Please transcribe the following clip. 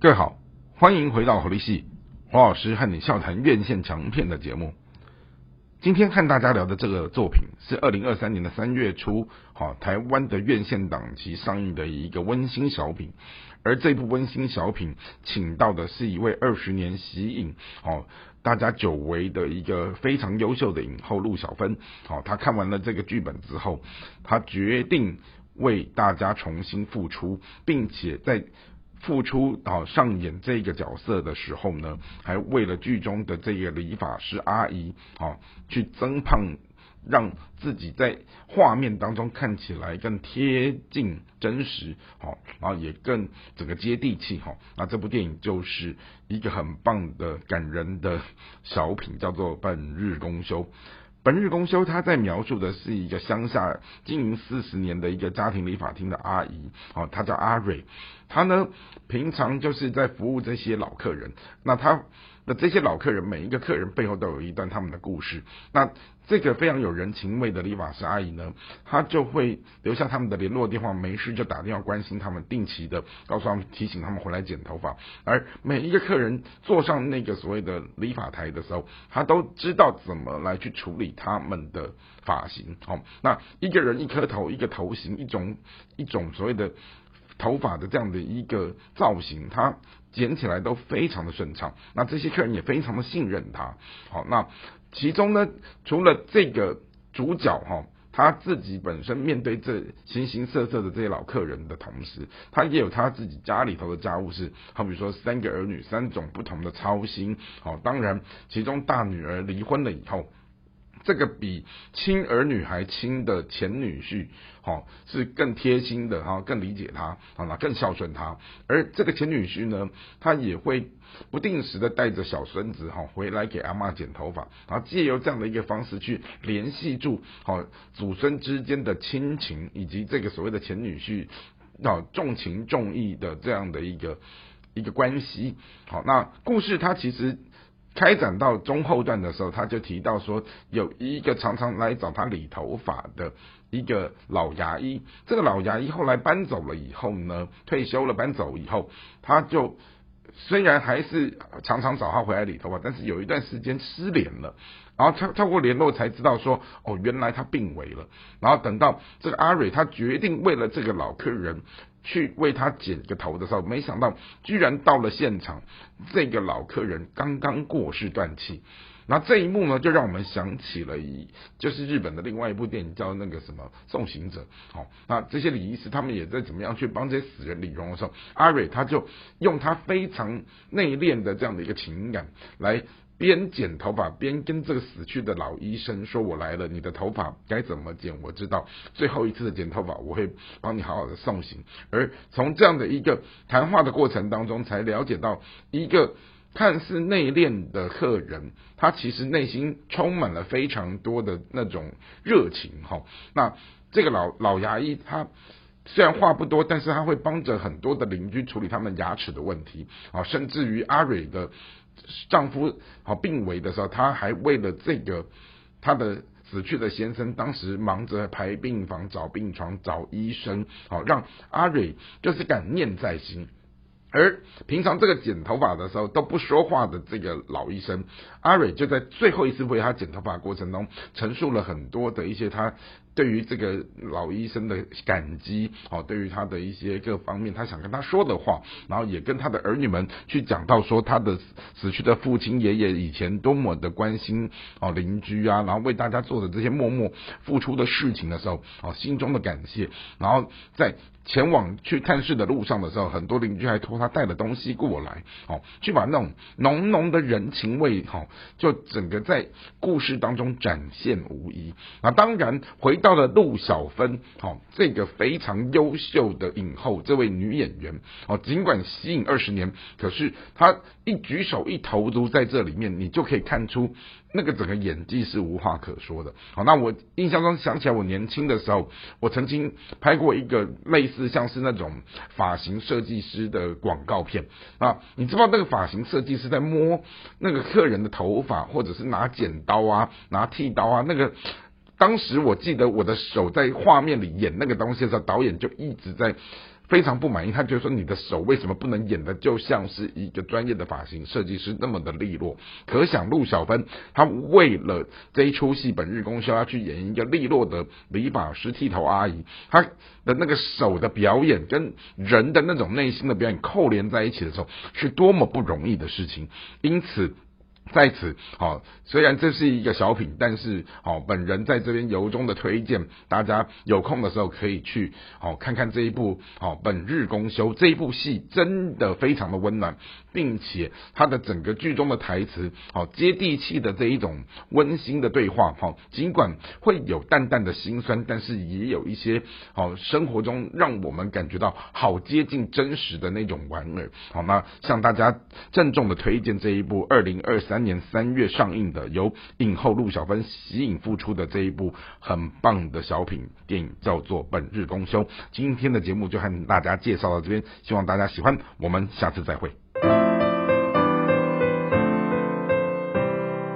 各位好，欢迎回到活力系，黄老师和你笑谈院线强片的节目。今天和大家聊的这个作品是二零二三年的三月初，好台湾的院线档期上映的一个温馨小品。而这部温馨小品，请到的是一位二十年喜影，哦大家久违的一个非常优秀的影后陆小芬。好，她看完了这个剧本之后，她决定为大家重新复出，并且在。付出啊上演这个角色的时候呢，还为了剧中的这个理发师阿姨啊去增胖，让自己在画面当中看起来更贴近真实，好，然后也更整个接地气哈。那这部电影就是一个很棒的感人的小品，叫做《本日公休》。本日公休，他在描述的是一个乡下经营四十年的一个家庭理发厅的阿姨，哦，她叫阿瑞，她呢平常就是在服务这些老客人，那她。那这些老客人，每一个客人背后都有一段他们的故事。那这个非常有人情味的理发师阿姨呢，她就会留下他们的联络电话，没事就打电话关心他们，定期的告诉他们，提醒他们回来剪头发。而每一个客人坐上那个所谓的理发台的时候，他都知道怎么来去处理他们的发型。好，那一个人一颗头，一个头型，一种一种所谓的头发的这样的一个造型，他。剪起来都非常的顺畅，那这些客人也非常的信任他。好，那其中呢，除了这个主角哈，他自己本身面对这形形色色的这些老客人的同时，他也有他自己家里头的家务事，好比如说三个儿女，三种不同的操心。好，当然其中大女儿离婚了以后。这个比亲儿女还亲的前女婿，哈，是更贴心的哈，更理解他，啊，那更孝顺他。而这个前女婿呢，他也会不定时的带着小孙子哈回来给阿妈剪头发，然后借由这样的一个方式去联系住好祖孙之间的亲情，以及这个所谓的前女婿啊重情重义的这样的一个一个关系。好，那故事它其实。开展到中后段的时候，他就提到说，有一个常常来找他理头发的一个老牙医。这个老牙医后来搬走了以后呢，退休了搬走以后，他就虽然还是常常找他回来理头发，但是有一段时间失联了。然后他透过联络才知道说，哦，原来他病危了。然后等到这个阿蕊，他决定为了这个老客人。去为他剪个头的时候，没想到居然到了现场，这个老客人刚刚过世断气。那这一幕呢，就让我们想起了一，就是日本的另外一部电影叫那个什么《送行者》。好，那这些礼仪师他们也在怎么样去帮这些死人理容的时候，阿蕊他就用他非常内敛的这样的一个情感来。边剪头发边跟这个死去的老医生说：“我来了，你的头发该怎么剪？我知道最后一次的剪头发，我会帮你好好的送行。”而从这样的一个谈话的过程当中，才了解到一一个看似内敛的客人，他其实内心充满了非常多的那种热情。哈，那这个老老牙医他虽然话不多，但是他会帮着很多的邻居处理他们牙齿的问题。啊，甚至于阿蕊的。丈夫好病危的时候，他还为了这个他的死去的先生，当时忙着排病房、找病床、找医生，好让阿蕊就是感念在心。而平常这个剪头发的时候都不说话的这个老医生阿蕊，就在最后一次为他剪头发过程中，陈述了很多的一些他。对于这个老医生的感激，哦，对于他的一些各方面，他想跟他说的话，然后也跟他的儿女们去讲到说他的死去的父亲爷爷以前多么的关心哦邻居啊，然后为大家做的这些默默付出的事情的时候，哦心中的感谢，然后在前往去探视的路上的时候，很多邻居还托他带了东西过来，哦，去把那种浓浓的人情味，哈，就整个在故事当中展现无疑。那当然回到。到了陆小芬，好，这个非常优秀的影后，这位女演员，哦，尽管吸引二十年，可是她一举手一投足在这里面，你就可以看出那个整个演技是无话可说的。好，那我印象中想起来，我年轻的时候，我曾经拍过一个类似像是那种发型设计师的广告片啊，你知道那个发型设计师在摸那个客人的头发，或者是拿剪刀啊，拿剃刀啊，那个。当时我记得我的手在画面里演那个东西的时候，导演就一直在。非常不满意，他就说你的手为什么不能演的就像是一个专业的发型设计师那么的利落？可想陆小芬，他为了这一出戏《本日公休》要去演一个利落的理发师剃头阿姨，他的那个手的表演跟人的那种内心的表演扣连在一起的时候，是多么不容易的事情。因此。在此，好，虽然这是一个小品，但是好，本人在这边由衷的推荐大家有空的时候可以去好看看这一部好《本日公休》这一部戏，真的非常的温暖，并且它的整个剧中的台词好接地气的这一种温馨的对话，好，尽管会有淡淡的心酸，但是也有一些好生活中让我们感觉到好接近真实的那种玩儿，好，那向大家郑重的推荐这一部二零二三。三年三月上映的由影后陆小芬喜影复出的这一部很棒的小品电影叫做《本日公休》。今天的节目就和大家介绍到这边，希望大家喜欢，我们下次再会。